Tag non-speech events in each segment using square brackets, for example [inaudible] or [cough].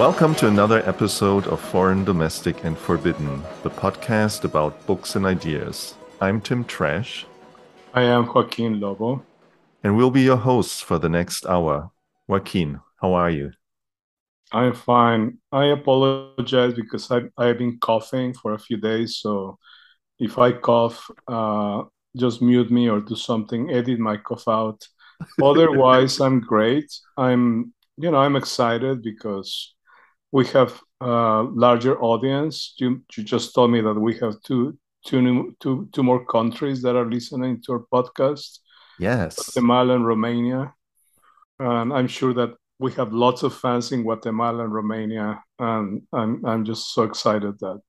Welcome to another episode of Foreign, Domestic, and Forbidden, the podcast about books and ideas. I'm Tim Trash. I am Joaquin Lobo. And we'll be your hosts for the next hour. Joaquin, how are you? I'm fine. I apologize because I, I've been coughing for a few days. So if I cough, uh, just mute me or do something, edit my cough out. [laughs] Otherwise, I'm great. I'm, you know, I'm excited because we have a larger audience. You, you just told me that we have two, two, new, two, two more countries that are listening to our podcast. Yes. Guatemala and Romania. And I'm sure that we have lots of fans in Guatemala and Romania. And I'm, I'm just so excited that,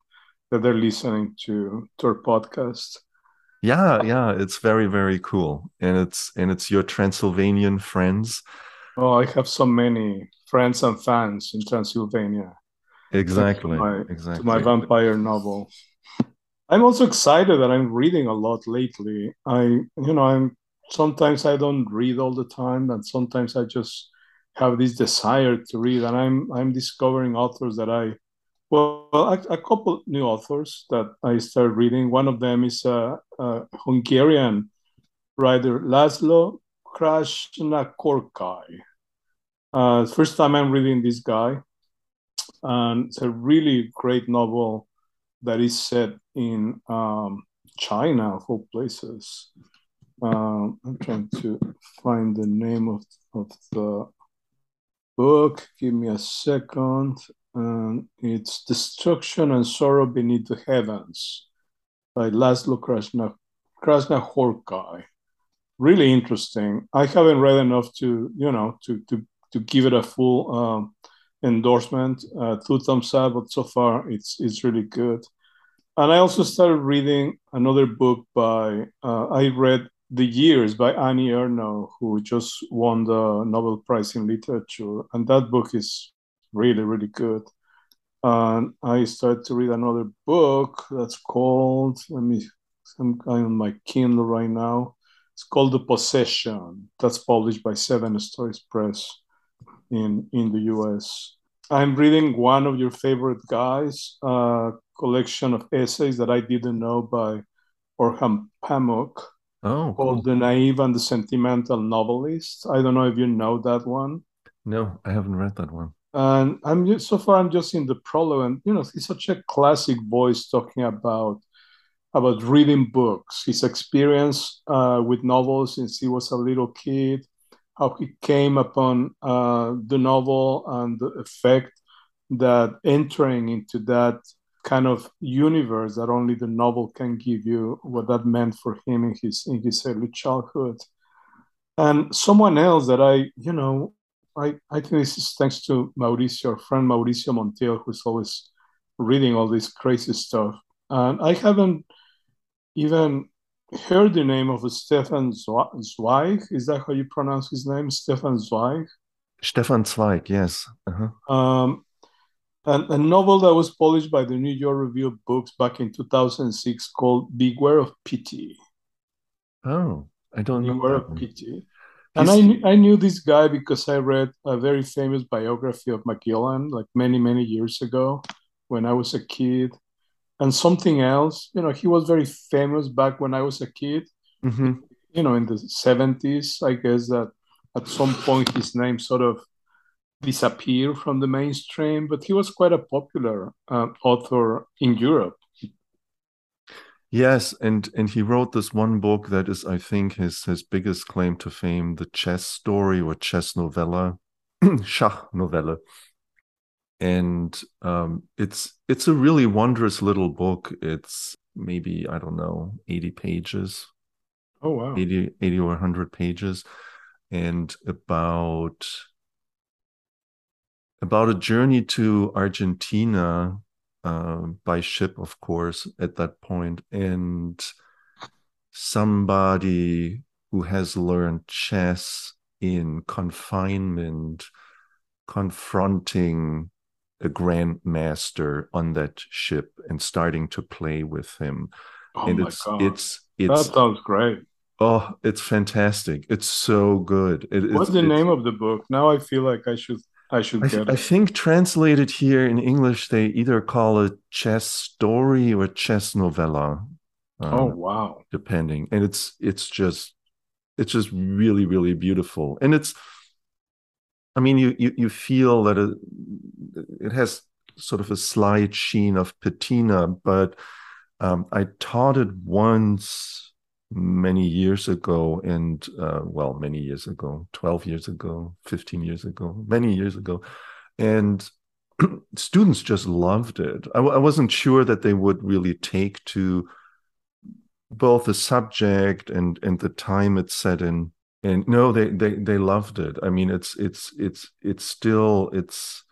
that they're listening to, to our podcast. Yeah, yeah, it's very, very cool. And it's and it's your Transylvanian friends. Oh, I have so many friends and fans in Transylvania. Exactly. To my, exactly. To my vampire novel. I'm also excited that I'm reading a lot lately. I, you know, I'm sometimes I don't read all the time, and sometimes I just have this desire to read, and I'm I'm discovering authors that I, well, a, a couple new authors that I started reading. One of them is a, a Hungarian writer, Laszlo Krasznahorkai. Uh, first time I'm reading this guy, and it's a really great novel that is set in um, China, of all places. Um, I'm trying to find the name of, of the book. Give me a second. And it's Destruction and Sorrow Beneath the Heavens by Laszlo Krasna, Krasznahorkai. Really interesting. I haven't read enough to, you know, to, to, to give it a full um, endorsement, uh, two thumbs up, but so far it's, it's really good. And I also started reading another book by, uh, I read the Years by Annie Ernaux, who just won the Nobel Prize in Literature. And that book is really, really good. And I started to read another book that's called, let me, I'm on my Kindle right now. It's called The Possession. That's published by Seven Stories Press in, in the US. I'm reading one of your favorite guys, a collection of essays that I didn't know by Orhan Pamuk Oh, called cool. The Naive and the Sentimental Novelist. I don't know if you know that one. No, I haven't read that one. And I'm just, so far I'm just in the prologue, and you know he's such a classic voice talking about about reading books, his experience uh, with novels since he was a little kid, how he came upon uh, the novel and the effect that entering into that kind of universe that only the novel can give you what that meant for him in his in his early childhood. And someone else that i you know i i think this is thanks to mauricio our friend mauricio montiel who's always reading all this crazy stuff. And i haven't even heard the name of stefan zweig is that how you pronounce his name stefan zweig Stefan Zweig, yes. Uh-huh. um, and a novel that was published by the New York Review of Books back in 2006 called Beware of Pity. Oh, I don't know. Beware of one. Pity. And I, I knew this guy because I read a very famous biography of Magellan like many, many years ago when I was a kid. And something else, you know, he was very famous back when I was a kid, Mhm. you know, in the 70s. I guess that at some point his name sort of disappeared from the mainstream, but he was quite a popular uh, author in Europe. Yes, and and he wrote this one book that is, I think, his his biggest claim to fame, the chess story or chess novella, [clears throat] Schachnovelle. And um, it's it's a really wondrous little book. It's maybe, I don't know, 80 pages, Oh, wow. 80, 80 or 100 pages, and about about a journey to Argentina uh, by ship, of course, at that point, and somebody who has learned chess in confinement confronting a grandmaster on that ship and starting to play with him Oh, and my it's God. it's that sounds great. oh it's fantastic it's so good It- What's it's, the it's- name of the book? Now I feel like I should I should I, get I think translated here in English, they either call it here in English, they either call it chess story or chess novella. Um, oh wow! Depending, and it's it's just it's just really really beautiful, and it's. I mean, you you you feel that it it has sort of a slight sheen of patina, but um, I taught it once many years ago, and uh, well, many years ago, twelve years ago, fifteen years ago, many years ago, and [clears throat] students just loved it. I, I wasn't sure that they would really take to both the subject and and the time it's set in and no they they they loved it. I mean it's it's it's it's still it's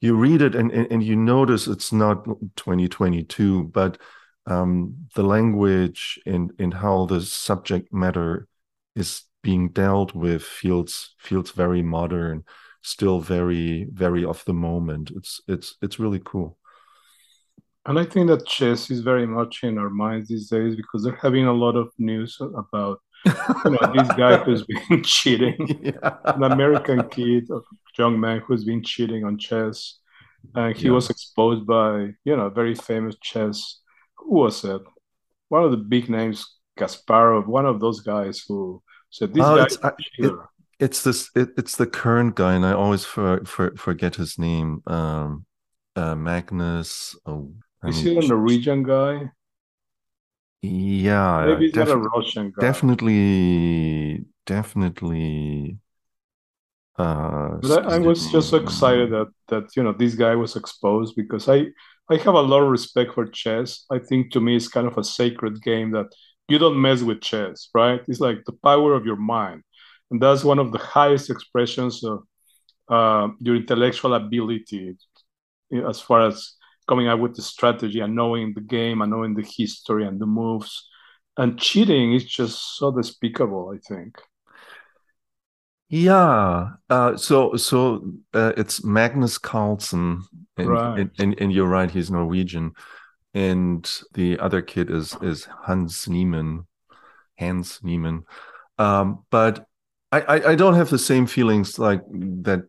you read it and and, and you notice it's not 2022 but um the language and and how the subject matter is being dealt with feels feels very modern still very very of the moment. It's it's it's really cool. And I think that chess is very much in our minds these days because they're having a lot of news about you know this guy who's been [laughs] cheating, [laughs] yeah. an American kid, a young man who's been cheating on chess, and he yeah. was exposed by you know a very famous chess. Who was it? One of the big names, Kasparov, one of those guys who said this oh, guy. It's, it, it's this. It, it's the current guy, and I always for, for, forget his name. Um, uh, Magnus. Oh, is he a Norwegian guy? Yeah, maybe he's def- not a Russian guy. Definitely, definitely. Uh, but I, I, was just so excited that that you know this guy was exposed because I I have a lot of respect for chess. I think to me it's kind of a sacred game that you don't mess with chess, right? It's like the power of your mind, and that's one of the highest expressions of uh, your intellectual ability as far as coming up with the strategy and knowing the game and knowing the history and the moves. And cheating is just so despicable, I think. Yeah. Uh, so so uh, it's Magnus Carlsen, and, right. and, and, and you're right, he's Norwegian, and the other kid is is Hans Niemann, Hans Niemann. Um, but I, I I don't have the same feelings like that.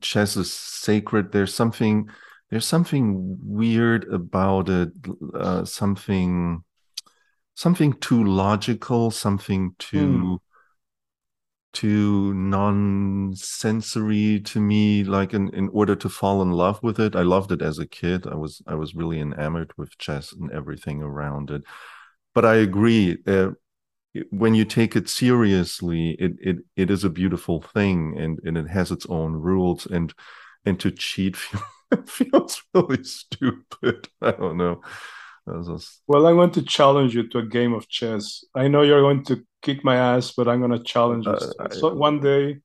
Chess is sacred. There's something there's something weird about it uh, something something too logical something too mm. too non-sensory to me like in, in order to fall in love with it. I loved it as a kid. I was i was really enamored with chess and everything around it. But i agree uh, when you take it seriously it, it it is a beautiful thing and and it has its own rules and and to cheat [laughs] it [laughs] feels really stupid. [laughs] I don't know. Just... Well, I'm going to challenge you to a game of chess. I know you're going to kick my ass, but I'm going to challenge you. Uh, so one day,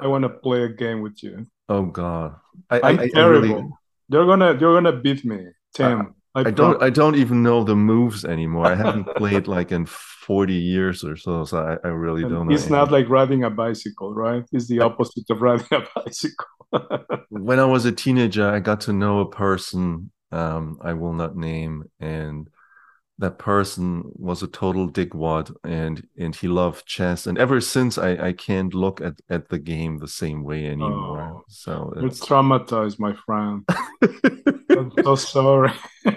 I want to play a game with you. Oh God, I, am I, terrible. I really... They're gonna they're gonna beat me, Tim. I, I don't I don't even know the moves anymore. I haven't played like in 40 years or so, so I, I really and don't know. It's not like riding a bicycle, right? It's the opposite of riding a [laughs] bicycle when I was a teenager, I got to know a person um, I will not name, and that person was a total dickwad, and and he loved chess. And ever since, I I can't look at at the game the same way anymore. Oh, so it's traumatized, my friend. I'm so sorry. [laughs]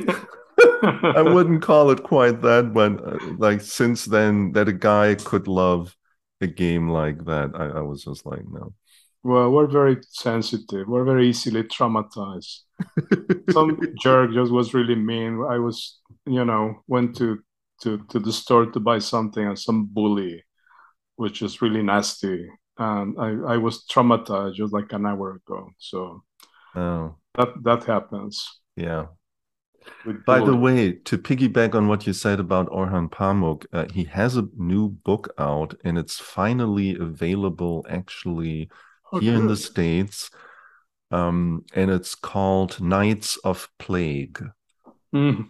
I wouldn't call it quite that, but uh, like since then, that a guy could love a game like that, I, I was just like, no. Well, we're very sensitive. We're very easily traumatized. Some jerk just was really mean. I was, you know, went to to to the store to buy something, and some bully, which is really nasty, and I I was traumatized just like an hour ago. So, oh, that that happens. Yeah. By the way, to piggyback on what you said about Orhan Pamuk, uh, he has a new book out, and it's finally available actually oh, here good. in the States. Um, and it's called Nights of Plague. Mm.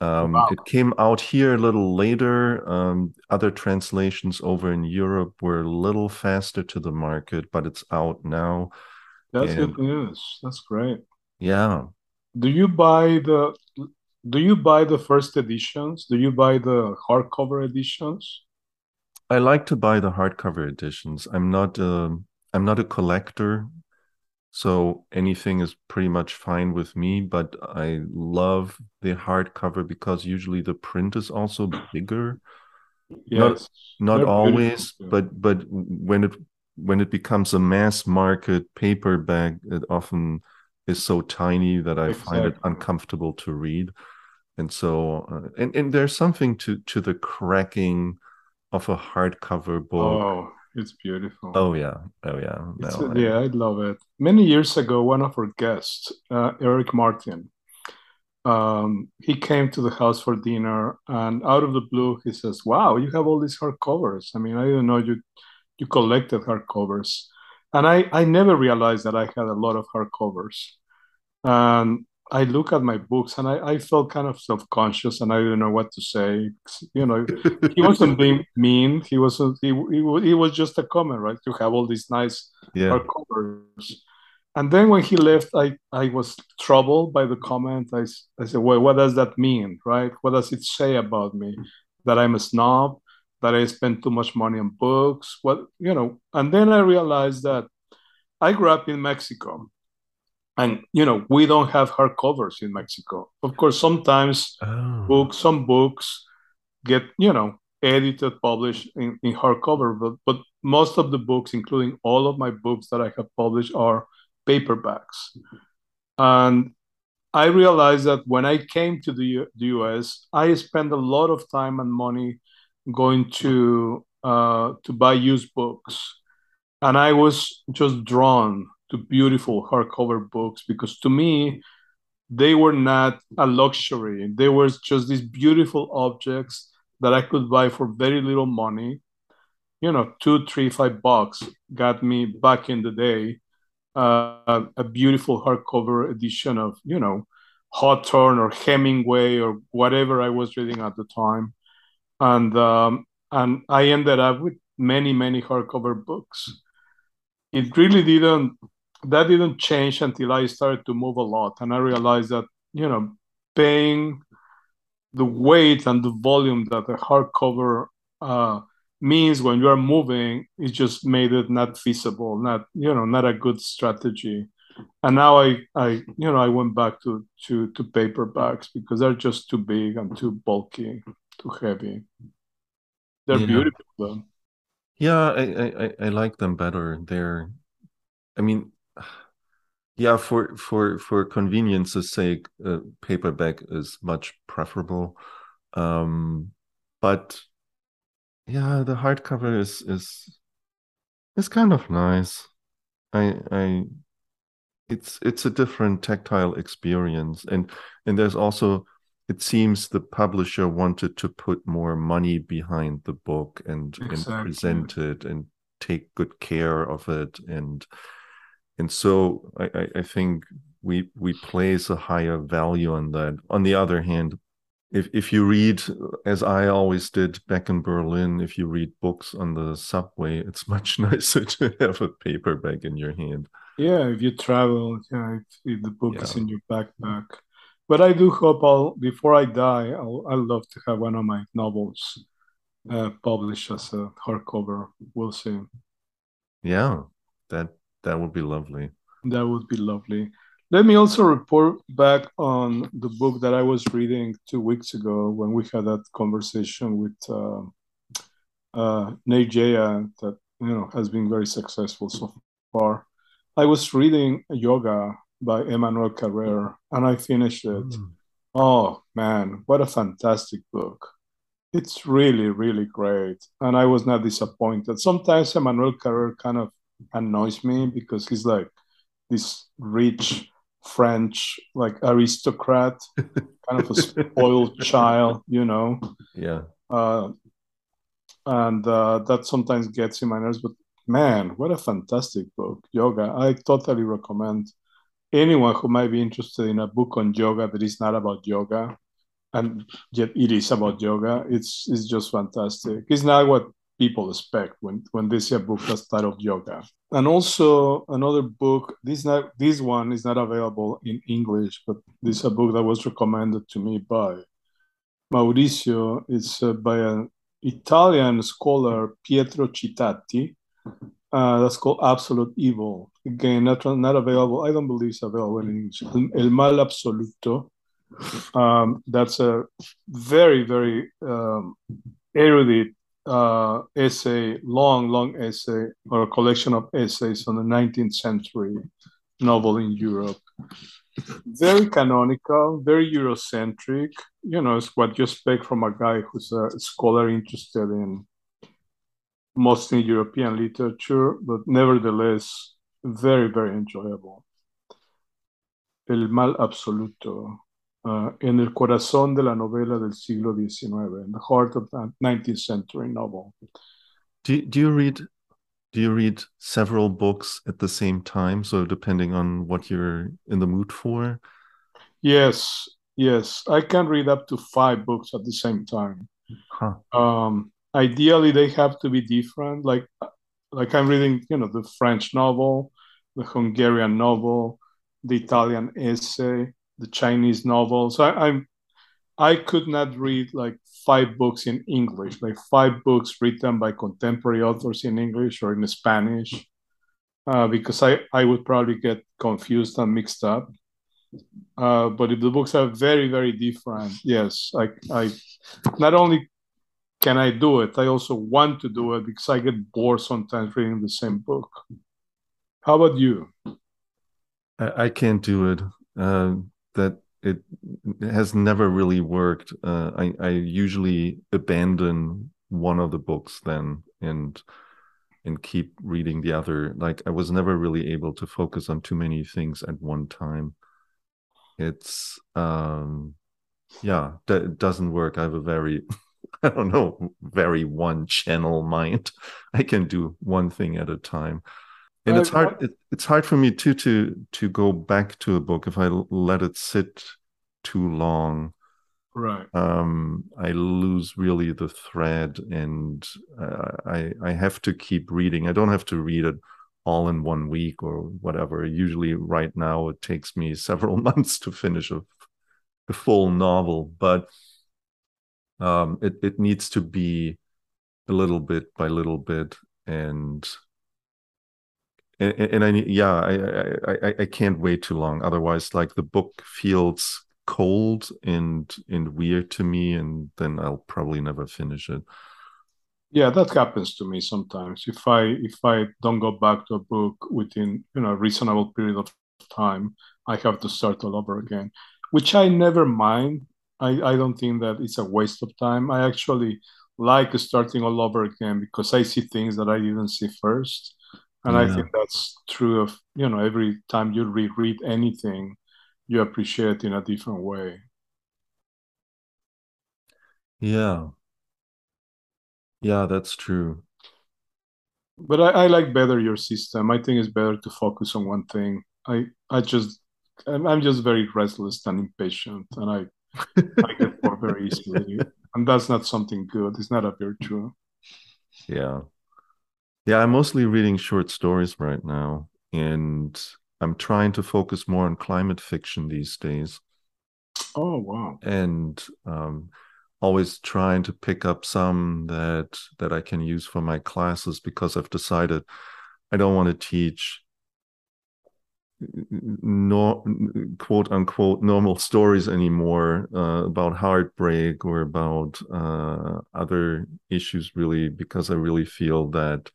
Um, wow. It came out here a little later. Um, other translations over in Europe were a little faster to the market, but it's out now. That's and, good news. That's great. Yeah. Do you buy the Do you buy the first editions? Do you buy the hardcover editions? I like to buy the hardcover editions. I'm not. Um, I'm not a collector, So anything is pretty much fine with me, but I love the hardcover because usually the print is also bigger. Yes, not not always, beautiful. but but when it when it becomes a mass market paperback, it often is so tiny that I exactly. find it uncomfortable to read. And so, uh, and and there's something to to the cracking of a hardcover book. Oh, it's beautiful. Oh yeah, oh yeah. No, I... yeah, I love it. Many years ago, one of our guests, uh, Eric Martin, um, he came to the house for dinner, and out of the blue, he says, "Wow, you have all these hardcovers. I mean, I didn't know you you collected hardcovers." And I I never realized that I had a lot of hardcovers. And I look at my books and I, I felt kind of self conscious and I didn't know what to say. You know, he [laughs] wasn't being mean. He wasn't. He, he, he was just a comment, right? To have all these nice yeah. hardcovers. And then when he left, I, I was troubled by the comment. I, I said, well, what does that mean, right? What does it say about me? That I'm a snob, that I spend too much money on books, what, you know. And then I realized that I grew up in Mexico. And, you know, we don't have hardcovers in Mexico. Of course, sometimes oh. books, some books get, you know, edited, published in, in hardcover, but, but most of the books, including all of my books that I have published, are paperbacks. And I realized that when I came to the, U- the US, I spent a lot of time and money going to uh, to buy used books, and I was just drawn to beautiful hardcover books because to me they were not a luxury; they were just these beautiful objects that I could buy for very little money. You know, two, three, five bucks got me back in the day uh, a beautiful hardcover edition of you know Hawthorne or Hemingway or whatever I was reading at the time, and um, and I ended up with many many hardcover books. It really didn't that didn't change until I started to move a lot, and I realized that you know paying the weight and the volume that a hardcover uh, means when you are moving it just made it not feasible not you know not a good strategy. And now i i you know i went back to to to paperbacks because they're just too big and too bulky too heavy. They're yeah. beautiful though. Yeah I, I i like them better. They're i mean [sighs] yeah for for for convenience's sake uh, paperback is much preferable um but yeah, the hardcover is is is kind of nice. I I it's it's a different tactile experience and and there's also it seems the publisher wanted to put more money behind the book and, exactly. and present it and take good care of it and and so I, I think we we place a higher value on that. On the other hand, if if you read as I always did back in Berlin, if you read books on the subway, it's [laughs] much nicer to have a paperback in your hand. Yeah, if you travel, yeah, if, if the book yeah. is in your backpack. But I do hope I'll before I die, I'll I love to have one of my novels uh, published as a hardcover. We'll see. Yeah, that that would be lovely. That would be lovely. Let me also report back on the book that I was reading two weeks ago when we had that conversation with uh, uh, Nate Jaya that you know has been very successful so far. I was reading Yoga by Emmanuel Carrere, and I finished it. Mm. Oh man, what a fantastic book! It's really, really great, and I was not disappointed. Sometimes Emmanuel Carrere kind of annoys me because he's like this rich French like aristocrat, [laughs] kind of a spoiled child, you know. Yeah. Uh, and uh, that sometimes gets in my nerves. But man, what a fantastic book, Yoga! I totally recommend anyone who might be interested in a book on yoga that is not about yoga, and yet it is about yoga. It's it's just fantastic. It's not what people expect when when they see a book that's titled yoga and also another book this not this one is not available in english but this is a book that was recommended to me by mauricio it's uh, by an italian scholar pietro citati Uh, that's called Absolute Evil. Again, not, not available. I don't believe it's available in English. El, Mal Absoluto. Um, that's a very, very um, erudite uh, essay, long, long essay, or a collection of essays on the 19th century novel in Europe. Very canonical, very Eurocentric. You know, it's what you expect from a guy who's a scholar interested in mostly European literature, but nevertheless, very, very enjoyable. El mal absoluto. Uh, en el corazón de la novela del siglo XIX, in the heart of the 19th century novel. Do, do you read do you read several books at the same time so depending on what you're in the mood for? Yes yes. I can read up to five books at the same time. Huh. um, ideally they have to be different. Like like i'm reading you know the french novel the hungarian novel the italian essay the chinese novel so I, i'm i could not read like five books in English, like five books written by contemporary authors in English or in Spanish, uh, because I, I would probably get confused and mixed up. Uh, but if the books are very, very different, yes, I, I not only can I do it, I also want to do it because I get bored sometimes reading the same book. How about you? I, I can't do it. Uh, that it has never really worked. Uh, I, I usually abandon one of the books then and and keep reading the other. Like I was never really able to focus on too many things at one time. It's um yeah, that doesn't work. I have a very [laughs] I don't know, very one channel mind. [laughs] I can do one thing at a time and it's hard it, it's hard for me too to to go back to a book if i let it sit too long. Right. Um i lose really the thread and uh, i i have to keep reading. I don't have to read it all in one week or whatever. Usually right now it takes me [laughs] several months to finish a, a full novel but um it it needs to be a little bit by little bit and and, and I yeah I, I I can't wait too long. Otherwise like the book feels cold and and weird to me and then I'll probably never finish it. Yeah that happens to me sometimes. If I if I don't go back to a book within you know a reasonable period of time I have to start all over again which I never mind. I I don't think that it's a waste of time. I actually like starting all over again because I see things that I didn't see first and yeah. i think that's true of you know every time you reread anything you appreciate it in a different way. Yeah. Yeah that's true. But I, I like better your system. I think it's better to focus on one thing. I i just i'm, I'm just very restless and impatient and i i get bored very [laughs] easily. And that's not something good. It's not a virtue. Yeah yeah, I'm mostly reading short stories right now, and I'm trying to focus more on climate fiction these days. Oh wow! And um, always trying to pick up some that that I can use for my classes because I've decided I don't want to teach no quote unquote normal stories anymore uh, about heartbreak or about uh, other issues really because I really feel that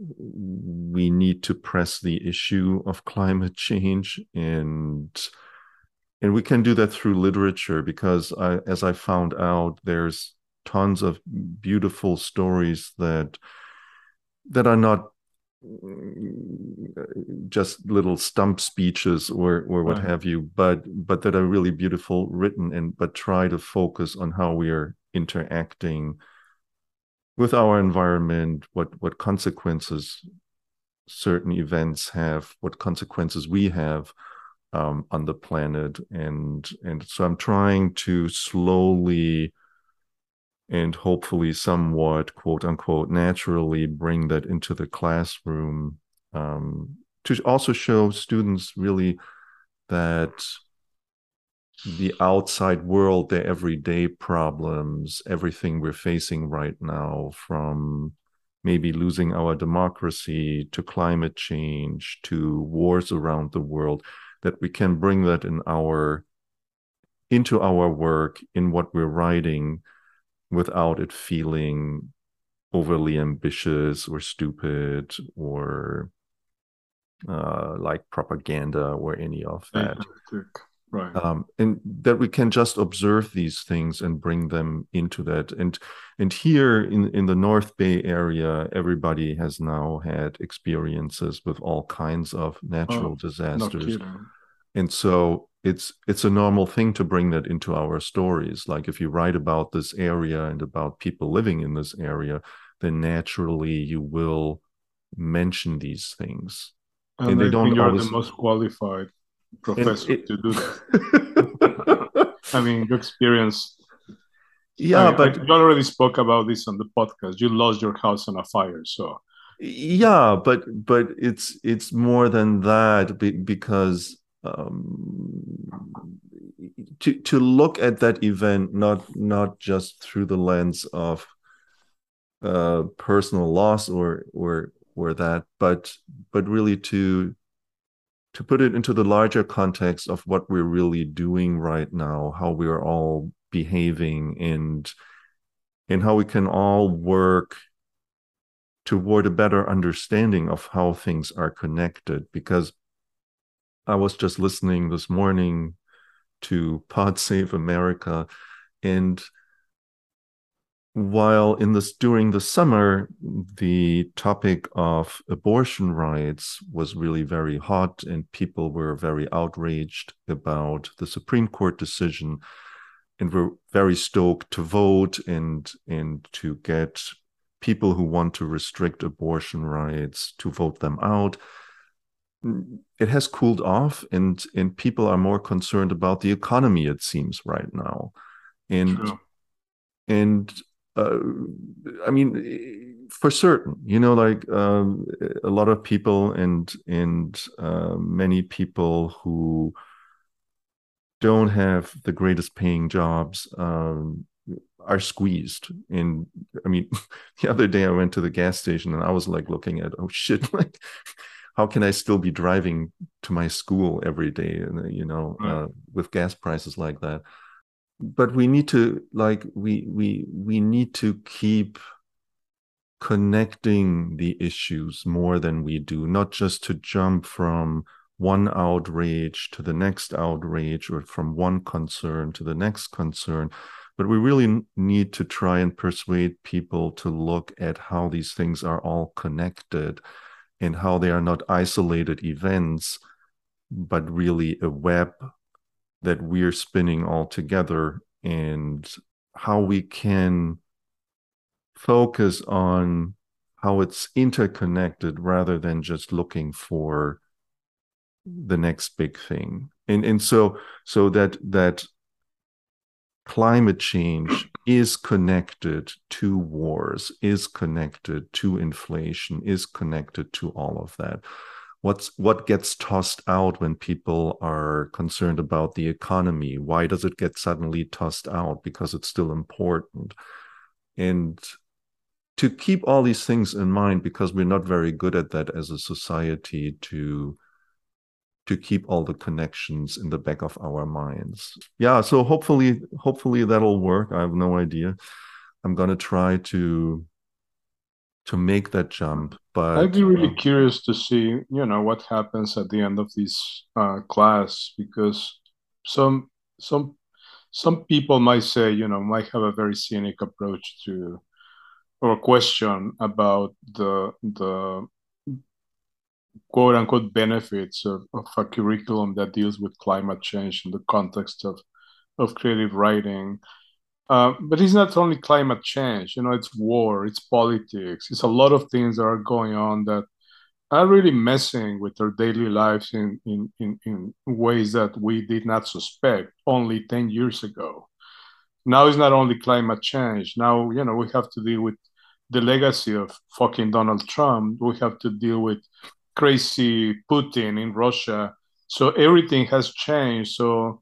we need to press the issue of climate change and and we can do that through literature because I, as i found out there's tons of beautiful stories that that are not just little stump speeches or or what right. have you but but that are really beautiful written and but try to focus on how we are interacting with our environment, what what consequences certain events have, what consequences we have um, on the planet, and and so I'm trying to slowly and hopefully somewhat quote unquote naturally bring that into the classroom um, to also show students really that the outside world, the everyday problems, everything we're facing right now, from maybe losing our democracy to climate change to wars around the world that we can bring that in our into our work in what we're writing without it feeling overly ambitious or stupid or uh, like propaganda or any of that. Right. Um, and that we can just observe these things and bring them into that. And and here in, in the North Bay area, everybody has now had experiences with all kinds of natural oh, disasters. And so it's it's a normal thing to bring that into our stories. Like if you write about this area and about people living in this area, then naturally you will mention these things. And, and they don't you're always... the most qualified professor it... to do that. [laughs] I mean, your experience. Yeah, I but you already spoke about this on the podcast. You lost your house on a fire, so yeah but but it's it's more than that because um, to to look at that event not not just through the lens of uh, personal loss or or or that, but but really to to put it into the larger context of what we're really doing right now, how we are all behaving, and and how we can all work toward a better understanding of how things are connected. Because I was just listening this morning to Pod Save America, and while in this during the summer the topic of abortion rights was really very hot and people were very outraged about the supreme court decision and were very stoked to vote and and to get people who want to restrict abortion rights to vote them out it has cooled off and and people are more concerned about the economy it seems right now and True. and uh, I mean, for certain, you know, like um, a lot of people and and uh, many people who don't have the greatest paying jobs um, are squeezed. And I mean, [laughs] the other day I went to the gas station and I was like looking at, oh shit, [laughs] like how can I still be driving to my school every day? And you know, uh, with gas prices like that but we need to like we we we need to keep connecting the issues more than we do not just to jump from one outrage to the next outrage or from one concern to the next concern but we really need to try and persuade people to look at how these things are all connected and how they are not isolated events but really a web that we're spinning all together and how we can focus on how it's interconnected rather than just looking for the next big thing. And and so so that that climate change is connected to wars is connected to inflation is connected to all of that what's what gets tossed out when people are concerned about the economy? Why does it get suddenly tossed out? Because it's still important. And to keep all these things in mind because we're not very good at that as a society to to keep all the connections in the back of our minds. Yeah so hopefully hopefully that'll work. I have no idea. I'm going to try to to make that jump. But I'd be really uh, curious to see, you know, what happens at the end of this uh, class because some some some people might say, you know, might have a very cynic approach to or question about the the quote unquote benefits of, of a curriculum that deals with climate change in the context of of creative writing uh, but it's not only climate change, you know, it's war, it's politics, it's a lot of things that are going on that are really messing with our daily lives in, in, in, in ways that we did not suspect only 10 years ago. Now it's not only climate change. Now, you know, we have to deal with the legacy of fucking Donald Trump. We have to deal with crazy Putin in Russia. So everything has changed. So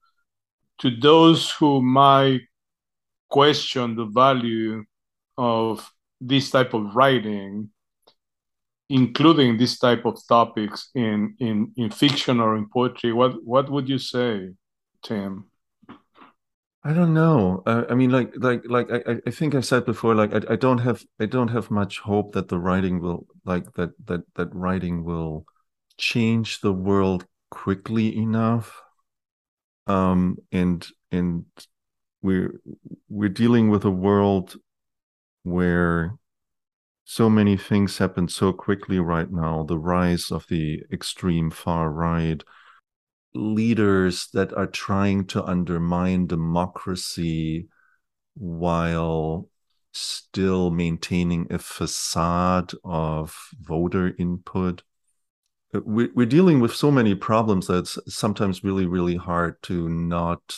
to those who might question the value of this type of writing including this type of topics in in in fiction or in poetry what what would you say tim I don't know. I mean, like, like, like. I, I think I said before, like, I, I don't have, I don't have much hope that the writing will, like, that, that, that writing will change the world quickly enough. Um, and and we're we're dealing with a world where so many things happen so quickly right now the rise of the extreme far right leaders that are trying to undermine democracy while still maintaining a facade of voter input. Uh, we're dealing with so many problems that it's sometimes really really hard to not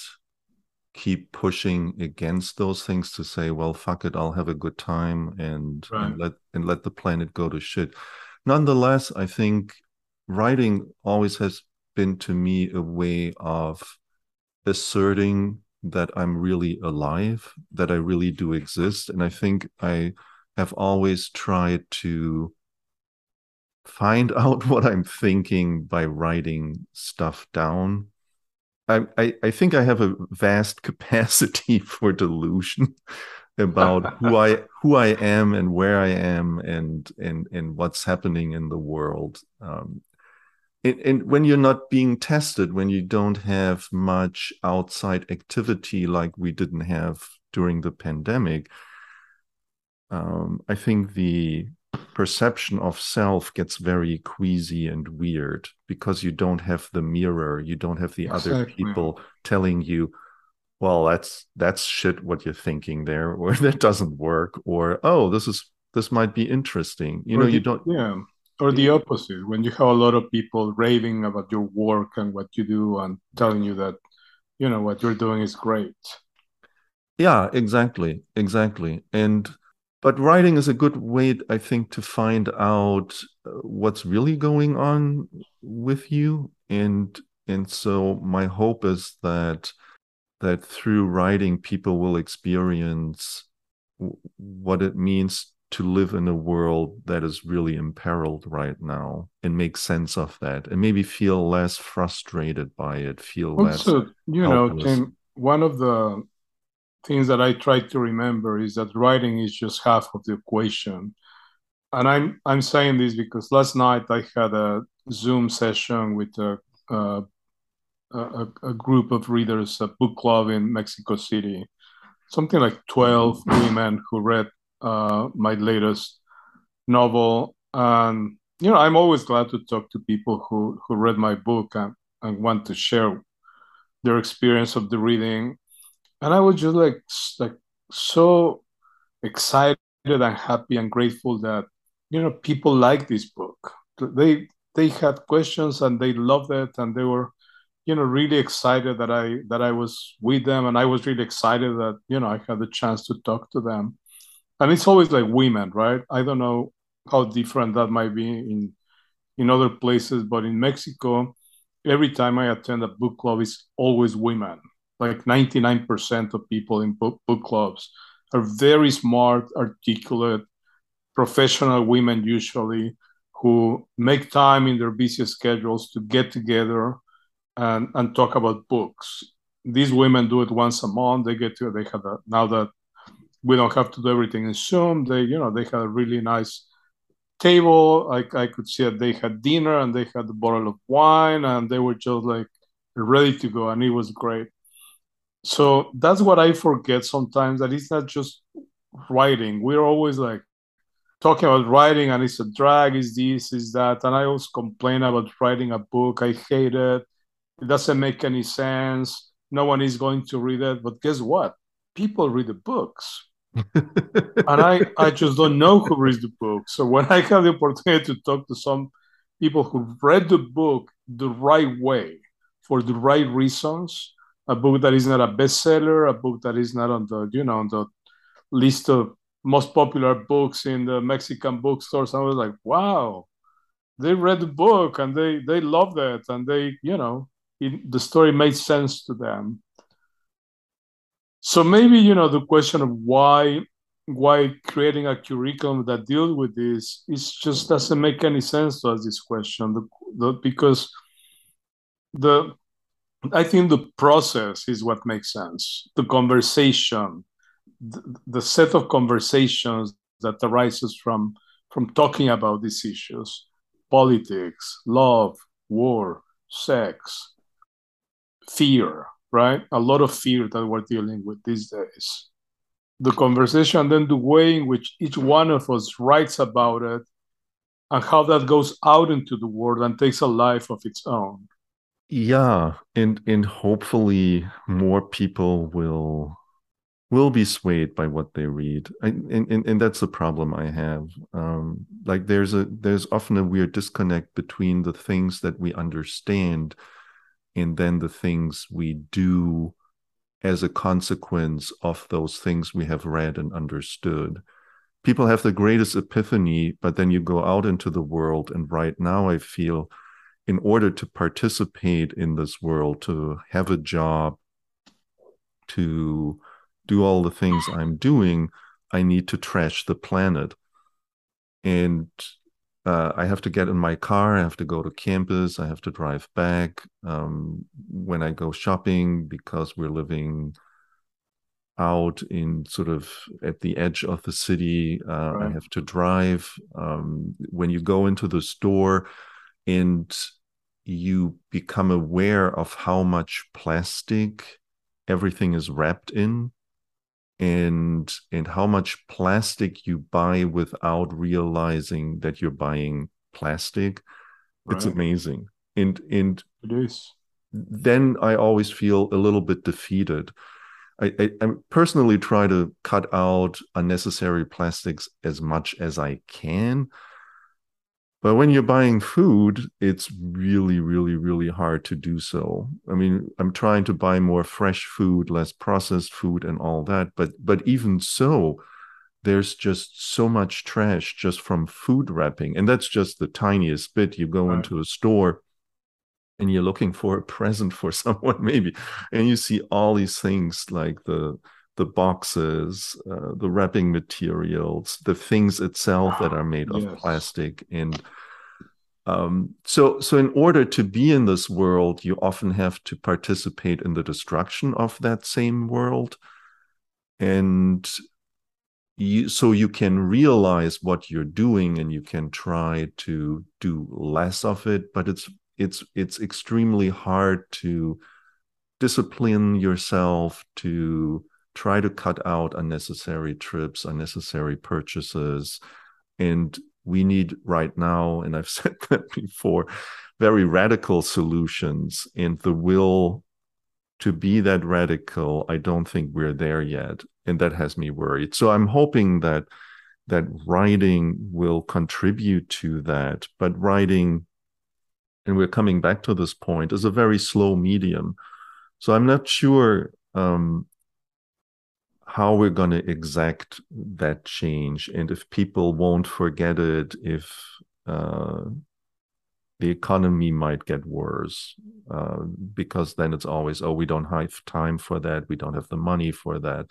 keep pushing against those things to say well fuck it i'll have a good time and, right. and let and let the planet go to shit nonetheless i think writing always has been to me a way of asserting that i'm really alive that i really do exist and i think i have always tried to find [laughs] out what i'm thinking by writing stuff down I, I, think I have a vast [laughs] capacity for delusion about who I [laughs] who I am and where I am and and and what's happening in the world. Um, and, and when you're not being tested, when you don't have much outside activity like we didn't have during the pandemic, um, I think the perception of self gets very queasy and weird because you don't have the mirror you don't have the exactly. other people telling you well that's that's shit what you're thinking there [laughs] or that doesn't work or oh this is this might be interesting. You or know the, you don't yeah or the opposite when you have a lot of people raving about your work and what you do and telling you that you know what you're doing is great. Yeah exactly exactly and but writing is a good way i think to find out uh, what's really going on with you and and so my hope is that that through writing people will experience what it means to live in a world that is really imperiled right now and make sense of that and maybe feel less frustrated by it feel also, less you helpless. know Tim, one of the things that I try to remember is that writing is just half of the equation. And I'm I'm saying this because last night I had a Zoom session with a a, a, a group of readers, a book club in Mexico City, something like twelve women who read uh, my latest novel. And you know, I'm always glad to talk to people who who read my book and, and want to share their experience of the reading and I was just like like so excited and happy and grateful that you know people like this book. They they had questions and they loved it and they were you know really excited that I that I was with them and I was really excited that you know I had the chance to talk to them. And it's always like women, right? I don't know how different that might be in in other places, but in Mexico, every time I attend a book club, it's always women like 99% of people in book, book clubs are very smart, articulate, professional women usually who make time in their busy schedules to get together and, and talk about books. These women do it once a month. They get to they have a, now that we don't have to do everything in Zoom. They you know they had a really nice table. Like I could see that they had dinner and they had a bottle of wine and they were just like ready to go and it was great so that's what i forget sometimes that it's not just writing. We're always like talking about writing and it's a drag is this is that and i always complain about writing a book. I hate it. It doesn't make any sense. No one is going to read it. But guess what? People read the books. [laughs] And i i just don't know who reads the book. So when i have the opportunity to talk to some people who read the book the right way for the right reasons a book that is not a bestseller, a book that is not on the you know on the list of most popular books in the Mexican bookstores. I was like, wow, they read the book and they they loved it and they you know it, the story made sense to them. So maybe you know the question of why why creating a curriculum that deals with this is just doesn't make any sense to us this question the, the, because the i think the process is what makes sense. The conversation the, the set of conversations that arises from from talking about these issues politics love war sex fear right? A lot of fear that we're dealing with these days. The conversation, then the way in which each one of us writes about it, and how that goes out into the world and takes a life of its own. Yeah, and and hopefully more people will will be swayed by what they read. I, and, and and that's the problem I have. Um, like there's a there's often a weird disconnect between the things that we understand and then the things we do as a consequence of those things we have read and understood. People have the greatest epiphany, but then you go out into the world. And right now, I feel in order to participate in this world, to have a job, to do all the things I'm doing, I need to trash the planet. And uh, I have to get in my car. I have to go to campus. I have to drive back. Um, when I go shopping, because we're living out in sort of at the edge of the city, uh, right. I have to drive. Um, when you go into the store and you become aware of how much plastic everything is wrapped in and and how much plastic you buy without realizing that you're buying plastic. Right. it's amazing. And and it is. then i always feel a little bit defeated. I, I, I personally try to cut out unnecessary plastics as much as i can but when you're buying food, it's really, really, really hard to do so. I mean, I'm trying to buy more fresh food, less processed food, and all that. But but even so, there's just so much trash just from food wrapping, and that's just the tiniest bit. You go right. into a store and you're looking for a present for [laughs] someone, maybe, and you see all these things like the the boxes, uh, the wrapping materials, the things itself that are made yes. of plastic, and um, so so in order to be in this world, you often have to participate in the destruction of that same world, and you, so you can realize what you're doing and you can try to do less of it, but it's it's it's extremely hard to discipline yourself to try to cut out unnecessary trips, unnecessary purchases. And we need right now, and I've [laughs] said that before, very radical solutions. And the will to be that radical, I don't think we're there yet. And that has me worried. So I'm hoping that that writing will contribute to that. But writing, and we're coming back to this point, is a very slow medium. So I'm not sure um, how we're going to exact that change and if people won't forget it if uh, the economy might get worse uh, because then it's always oh we don't have time for that we don't have the money for that.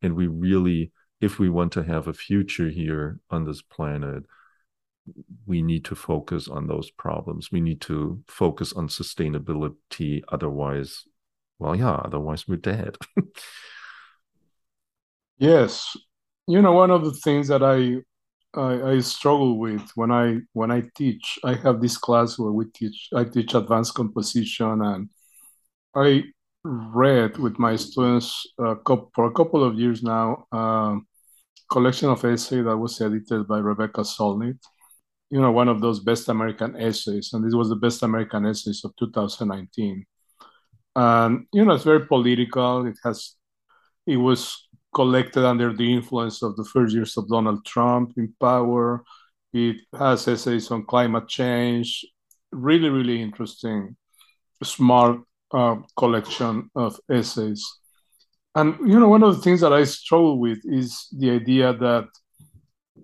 And we really if we want to have a future here on this planet we need to focus on those problems. We need to focus on sustainability otherwise well yeah otherwise we're dead [laughs] Yes, you know, one of the things that I, I I, struggle with when I when I teach, I have this class where we teach. I teach advanced composition, and I read with my students uh, for a couple of years now um, collection of essays that was edited by Rebecca Solnit. You know, one of those best American essays, and this was the best American essays of 2019. And you know, it's very political. It has, it was collected under the influence of the first years of Donald Trump in power. It has essays on climate change. Really, really interesting, smart uh, collection of essays. And you know, one of the things that I struggle with is the idea that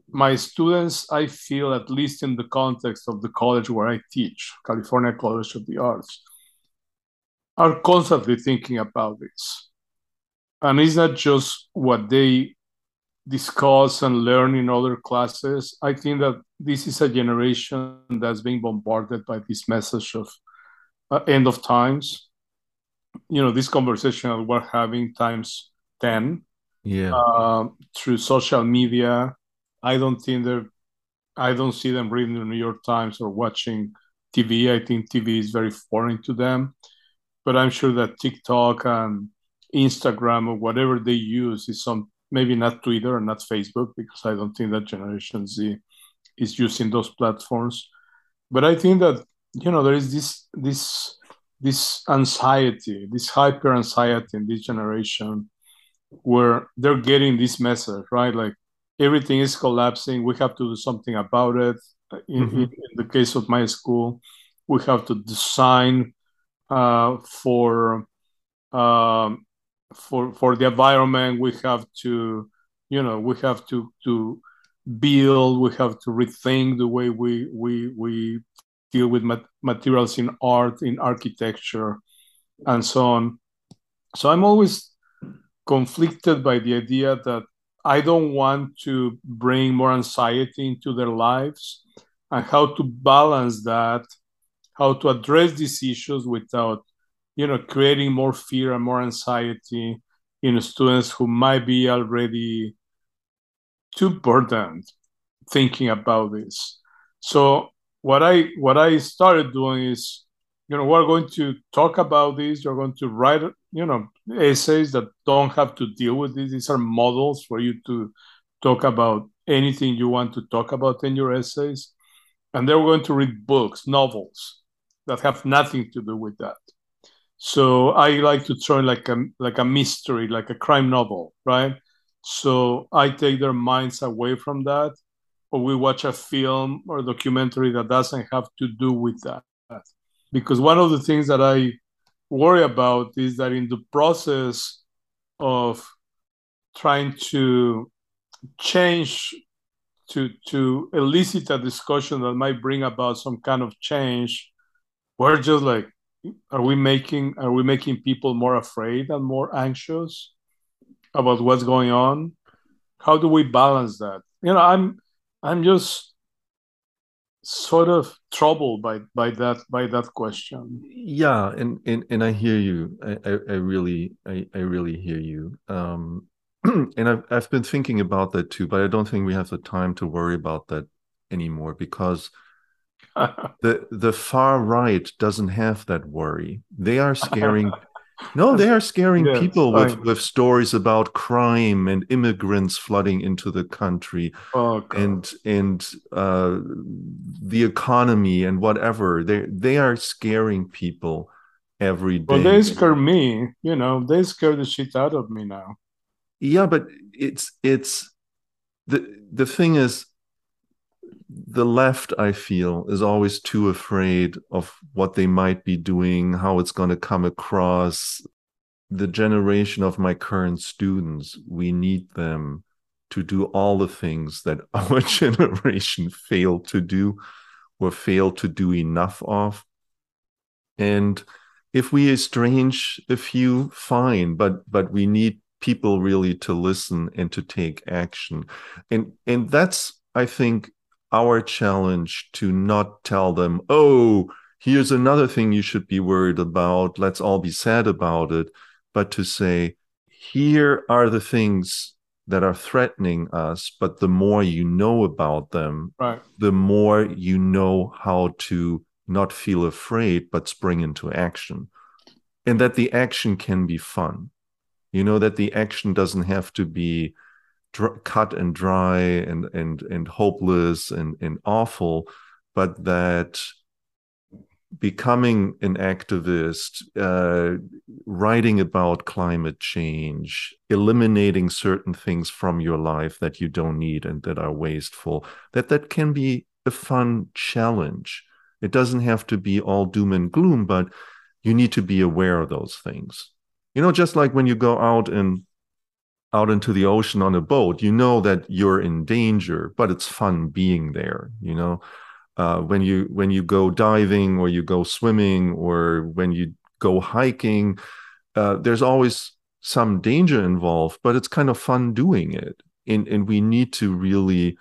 my students, I feel, at least in the context of the college where I teach, California College of the Arts, are constantly thinking about this and it's not just what they discuss and learn in other classes. I think that this is a generation that's being bombarded by this message of uh, end of times. You know, this conversation that we're having times 10 yeah. uh, through social media. I don't think they're, I don't see them reading the New York Times or watching TV. I think TV is very foreign to them. But I'm sure that TikTok and Instagram or whatever they use is some maybe not Twitter or not Facebook because I don't think that Generation Z is using those platforms. But I think that you know there is this this this anxiety, this hyper anxiety in this generation where they're getting this message, right? Like everything is collapsing. We have to do something about it. In, mm-hmm. in, in the case of my school, we have to design uh, for um, for for the environment we have to you know we have to to build we have to rethink the way we we we deal with mat- materials in art in architecture and so on. So i'm always conflicted by the idea that i don't want to bring more anxiety into their lives and how to balance that how to address these issues without you know creating more fear and more anxiety in students who might be already too burdened thinking about this. So what i what i started doing is you know we're going to talk about this. You're going to write you know essays that don't have to deal with this. These are models for you to talk about anything you want to talk about in your essays. And they're going to read books novels that have nothing to do with that so I like to turn like a like a mystery, like a crime novel, right? So I take their minds away from that, or we watch a film or documentary that doesn't have to do with that. Because one of the things that I worry about is that in the process of trying to change to to elicit a discussion that might bring about some kind of change, we're just like are we making are we making people more afraid and more anxious about what's going on? How do we balance that? You know i'm i'm just sort of troubled by by that by that question. Yeah and and, and i hear you. I, I, I really I, I really hear you. Um [clears throat] and I've, I've been thinking about that too but i don't think we have the time to worry about that anymore because [laughs] the the far right doesn't have that worry. They are scaring [laughs] no, they are scaring people with, with stories about crime and immigrants flooding into the country oh, and and uh, the economy and whatever. They they are scaring people every day. Well, they scare me. You know, they scare the shit out of me now. Yeah, but it's it's the the thing is the left, I feel, is always too afraid of what they might be doing, how it's going to come across. The generation of my current students, we need them to do all the things that [laughs] our generation failed to do or failed to do enough of. And if we estrange a few, fine, but but we need people really to listen and to take action. And and that's I think our challenge to not tell them, oh, here's another thing you should be worried about. Let's all be sad about it. But to say, here are the things that are threatening us, but the more you know about them, right. the more you know how to not feel afraid, but spring into action. And that the action can be fun. You know, that the action doesn't have to be dr- cut and dry and and and hopeless and and awful, but that becoming an activist, uh, writing about climate change, eliminating certain things from your life that you don't need and that are wasteful, that that can be a fun challenge. It doesn't have to be all doom and gloom, but you need to be aware of those things. You know, just like when you go out and out into the ocean on a boat, you know that you're in danger, but it's fun being there. You know, uh, when you when you go diving or you go swimming or when you go hiking, uh, there's always some danger involved, but it's kind of fun doing it. and and we need to really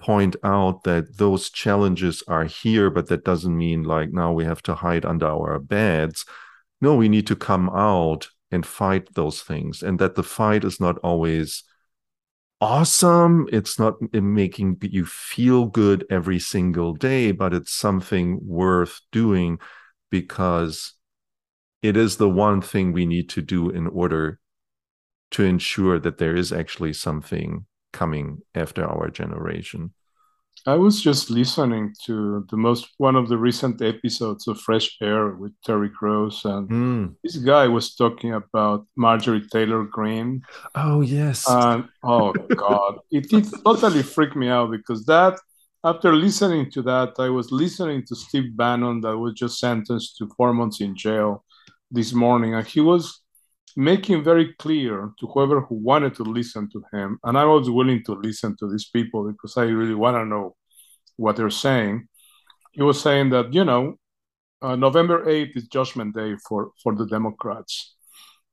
point out that those challenges are here, but that doesn't mean like now we have to hide under our beds. No, we need to come out and fight those things, and that the fight is not always awesome. It's not making you feel good every single day, but it's something worth doing because it is the one thing we need to do in order to ensure that there is actually something coming after our generation. I was just listening to the most one of the recent episodes of Fresh Air with Terry Gross, and mm. this guy was talking about Marjorie Taylor Greene. Oh yes, and oh god, [laughs] it, it totally freaked me out because that after listening to that, I was listening to Steve Bannon that was just sentenced to four months in jail this morning, and he was making very clear to whoever who wanted to listen to him, and I was willing to listen to these people because I really want to know what they're saying. He was saying that you know, uh, November eighth is Judgment Day for for the Democrats,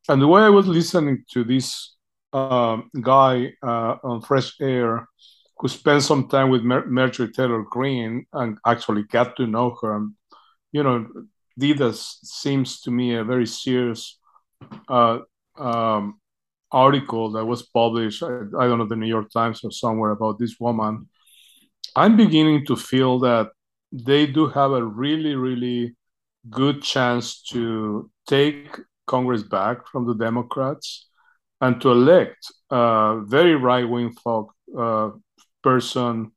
and the way I was listening to this uh, guy uh, on Fresh Air, who spent some time with Mer- Marjorie Taylor Greene and actually got to know her, and you know, Didas seems to me a very serious uh, um, article that was published, I, I, don't know, the New York Times or somewhere about this woman, I'm beginning to feel that they do have a really, really good chance to take Congress back from the Democrats and to elect a very right wing folk uh, person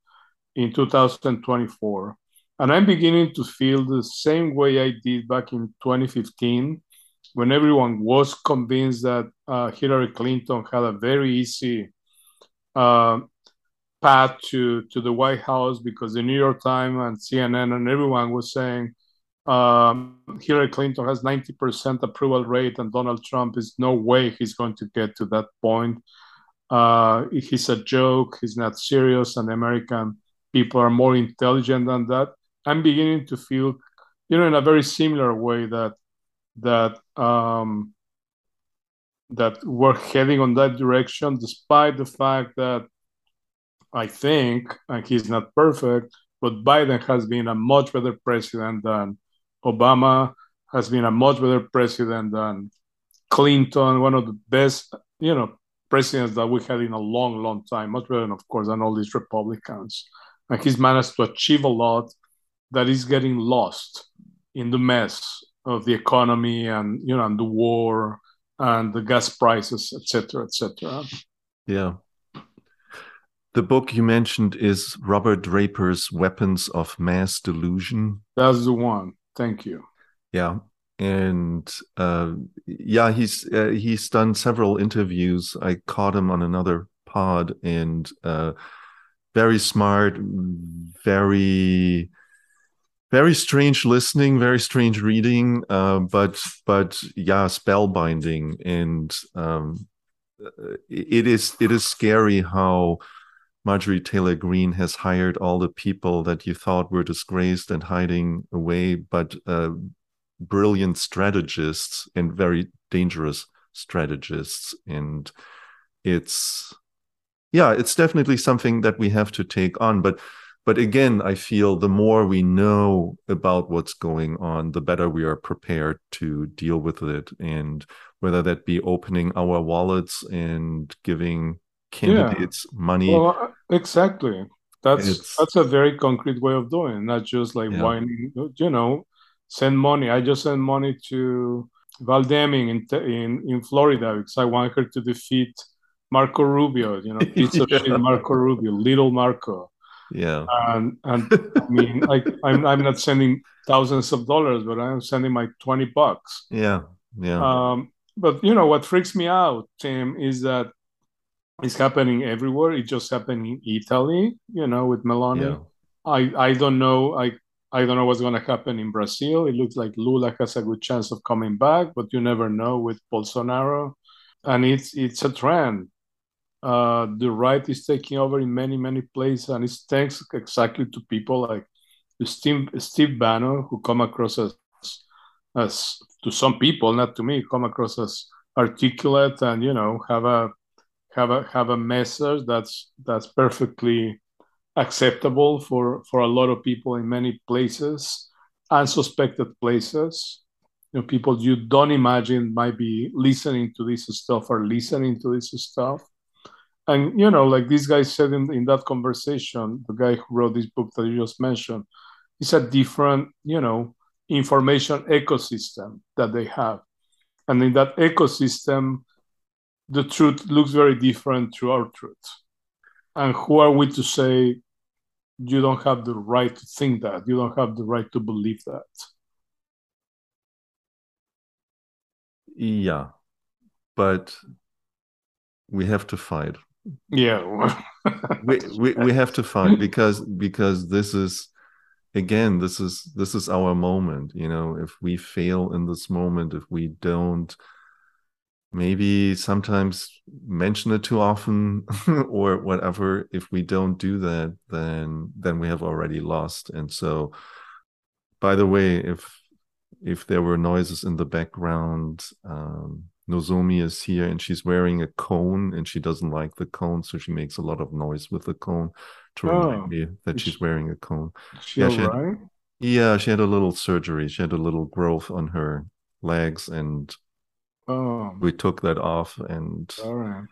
in 2024. And I'm beginning to feel the same way I did back in 2015 when everyone was convinced that uh, Hillary Clinton had a very easy uh, path to, to the White House because the New York Times and CNN and everyone was saying um, Hillary Clinton has 90% approval rate and Donald Trump is no way he's going to get to that point. Uh, he's a joke, he's not serious, and American people are more intelligent than that. I'm beginning to feel, you know, in a very similar way that that um, that we're heading on that direction, despite the fact that I think, and he's not perfect, but Biden has been a much better president than Obama, has been a much better president than Clinton, one of the best, you know, presidents that we had in a long, long time, much better than, of course, than all these Republicans. And he's managed to achieve a lot that is getting lost in the mess of the economy and you know and the war and the gas prices etc etc yeah. The book you mentioned is robert draper's weapons of mass delusion. That's the one. Thank you. Yeah. And uh, yeah he's uh, he's done several interviews. I caught him on another pod and uh, very smart very very strange listening, very strange reading, uh, but but yeah, spellbinding, and um, it is it is scary how Marjorie Taylor Greene has hired all the people that you thought were disgraced and hiding away, but uh, brilliant strategists and very dangerous strategists, and it's yeah, it's definitely something that we have to take on, but but again i feel the more we know about what's going on the better we are prepared to deal with it and whether that be opening our wallets and giving candidates yeah. money well, uh, exactly that's it's, that's a very concrete way of doing it, not just like yeah. whining you know send money i just send money to Val Deming in, in in florida because i want her to defeat marco rubio you know [laughs] piece of yeah. shit marco rubio little marco yeah and and [laughs] i mean I, I'm, I'm not sending thousands of dollars but i'm sending my 20 bucks yeah yeah um but you know what freaks me out tim is that it's happening everywhere it just happened in italy you know with melania yeah. i i don't know i I don't know what's going to happen in Brazil. It looks like Lula has a good chance of coming back, but you never know with Bolsonaro. And it's it's a trend uh, the right is taking over in many many places, and it's thanks exactly to people like Steve Steve Bannon who come across as as to some people, not to me, come across as articulate and you know have a have a have a message that's that's perfectly acceptable for for a lot of people in many places, unsuspected places. You know, people you don't imagine might be listening to this stuff or listening to this stuff. And you know, like this guy said in, in that conversation, the guy who wrote this book that you just mentioned, it's a different, you know, information ecosystem that they have. And in that ecosystem, the truth looks very different to our truth. And who are we to say you don't have the right to think that? You don't have the right to believe that. Yeah. But we have to fight. Yeah. we, [laughs] we we have to fight because because this is again this is this is our moment you know if we fail in this moment if we don't maybe sometimes mention it too often [laughs] or whatever if we don't do that then then we have already lost and so by the way if if there were noises in the background um nozomi is here and she's wearing a cone and she doesn't like the cone so she makes a lot of noise with the cone to Oh. remind me that she's wearing a cone She Yeah, she had- right? yeah she had a little surgery she had a little growth on her legs and Oh, we took that off and all right.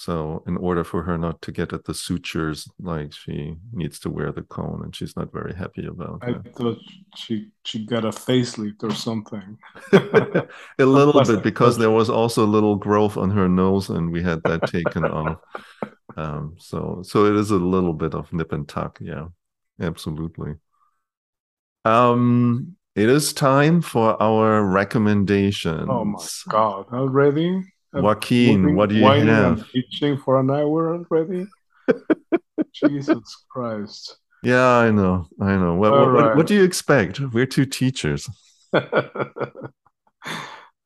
So in order for her not to get at the sutures like she needs to wear the cone and she's not very happy about I that thought she she got a facelift or something. [laughs] a [laughs] little bit because there was also a little growth on her nose and we had that taken off [laughs] um so so it is a little bit of nip and tuck yeah absolutely um it is time for our recommendations Oh my God! Already? Joaquin what do you have and itching for an hour already? [laughs] Jesus Christ! Yeah, I know. I know. What, what, right. what do you expect? We're two teachers. [laughs]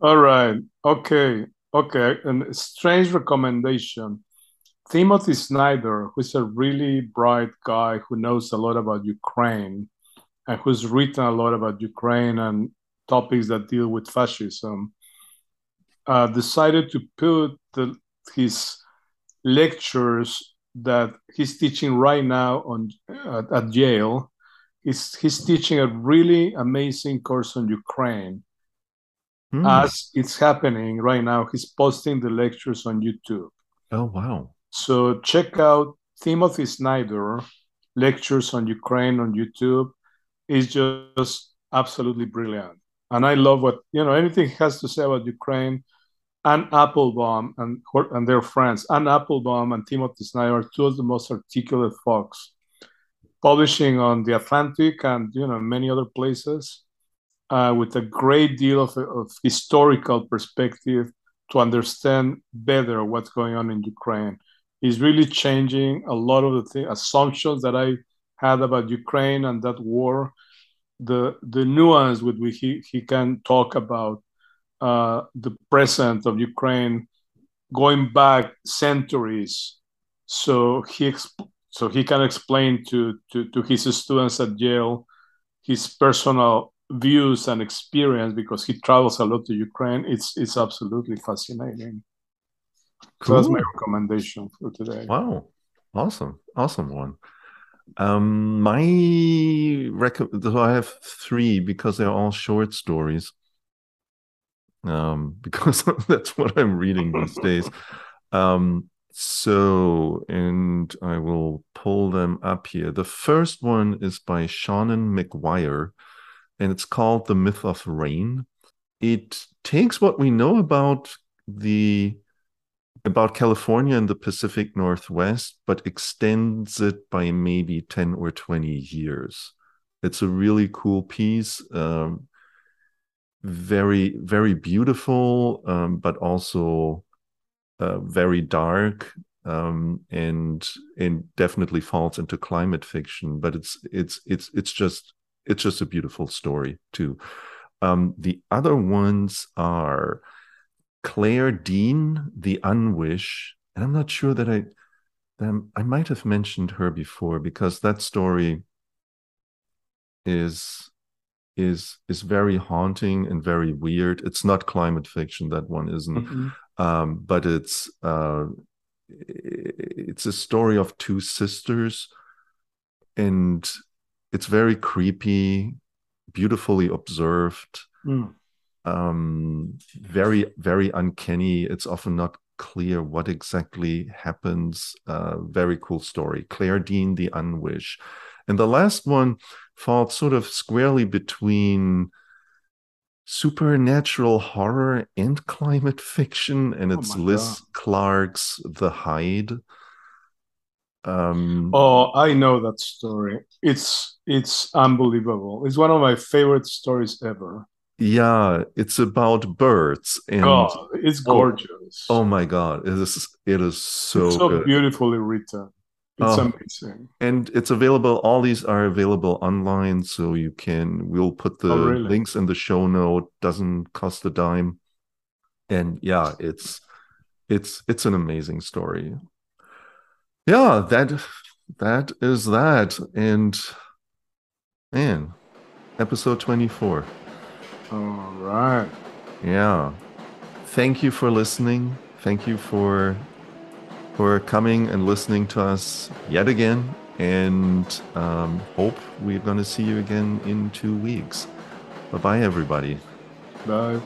All right. Okay. Okay. And a strange recommendation. Timothy Snyder, who's a really bright guy who knows a lot about Ukraine and who's written a lot about Ukraine and topics that deal with fascism, uh, decided to put the, his lectures that he's teaching right now on at, at Yale. He's, he's teaching a really amazing course on Ukraine Hmm. as it's happening right now. He's posting the lectures on YouTube. oh, wow. So check out Timothy Snyder lectures on Ukraine on YouTube. It's just absolutely brilliant. And I love what, you know, anything he has to say about Ukraine. Anne Applebaum and, her- and their friends. Anne Applebaum and Timothy Snyder are two of the most articulate folks, publishing on the Atlantic and, you know, many other places uh, with a great deal of, of historical perspective to understand better what's going on in Ukraine. He's really changing a lot of the th- assumptions that I had about Ukraine and that war, the the nuance with which he, he can talk about uh, the present of Ukraine going back centuries. So he exp- so he can explain to, to, to his students at Yale his personal views and experience because he travels a lot to Ukraine. It's it's absolutely fascinating. So that's my recommendation for today. Wow. Awesome. Awesome one. Um, my rec- so I have three because they're all short stories. Um, [laughs] because that's what I'm reading these days. Um, so, and I will pull them up here. The first one is by Seanan McGuire, and it's called The Myth of Rain. It takes what we know about the about California and the Pacific Northwest, but extends it by maybe 10 or 20 years. It's a really cool piece. Um, very, very beautiful, um, but also uh, very dark. Um, and and definitely falls into climate fiction, but it's it's it's it's just it's just a beautiful story too. Um, the other ones are Claire Dean, The Unwish, and I'm not sure that I that I might have mentioned her before because that story is is is very haunting and very weird. It's not climate fiction. That one isn't, Mhm. um, but it's uh, it's a story of two sisters and it's very creepy beautifully observed Mm. um very very uncanny it's often not clear what exactly happens uh very cool story claire dean the unwish and the last one falls sort of squarely between supernatural horror and climate fiction and Oh it's my liz clarke's the hide um Oh, I know that story. It's it's unbelievable. It's one of my favorite stories ever. yeah it's about birds and Oh, it's Oh. gorgeous. oh my god it is it is so, it's so beautifully written. It's Oh. amazing. and it's available all these are available online so you can we'll put the Oh, really? links in the show note doesn't cost a dime and yeah it's it's it's an amazing story yeah that that is that and man episode 24 All right. yeah thank you for listening thank you for for coming and listening to us yet again and um, hope we're going to see you again in two weeks bye bye everybody Bye.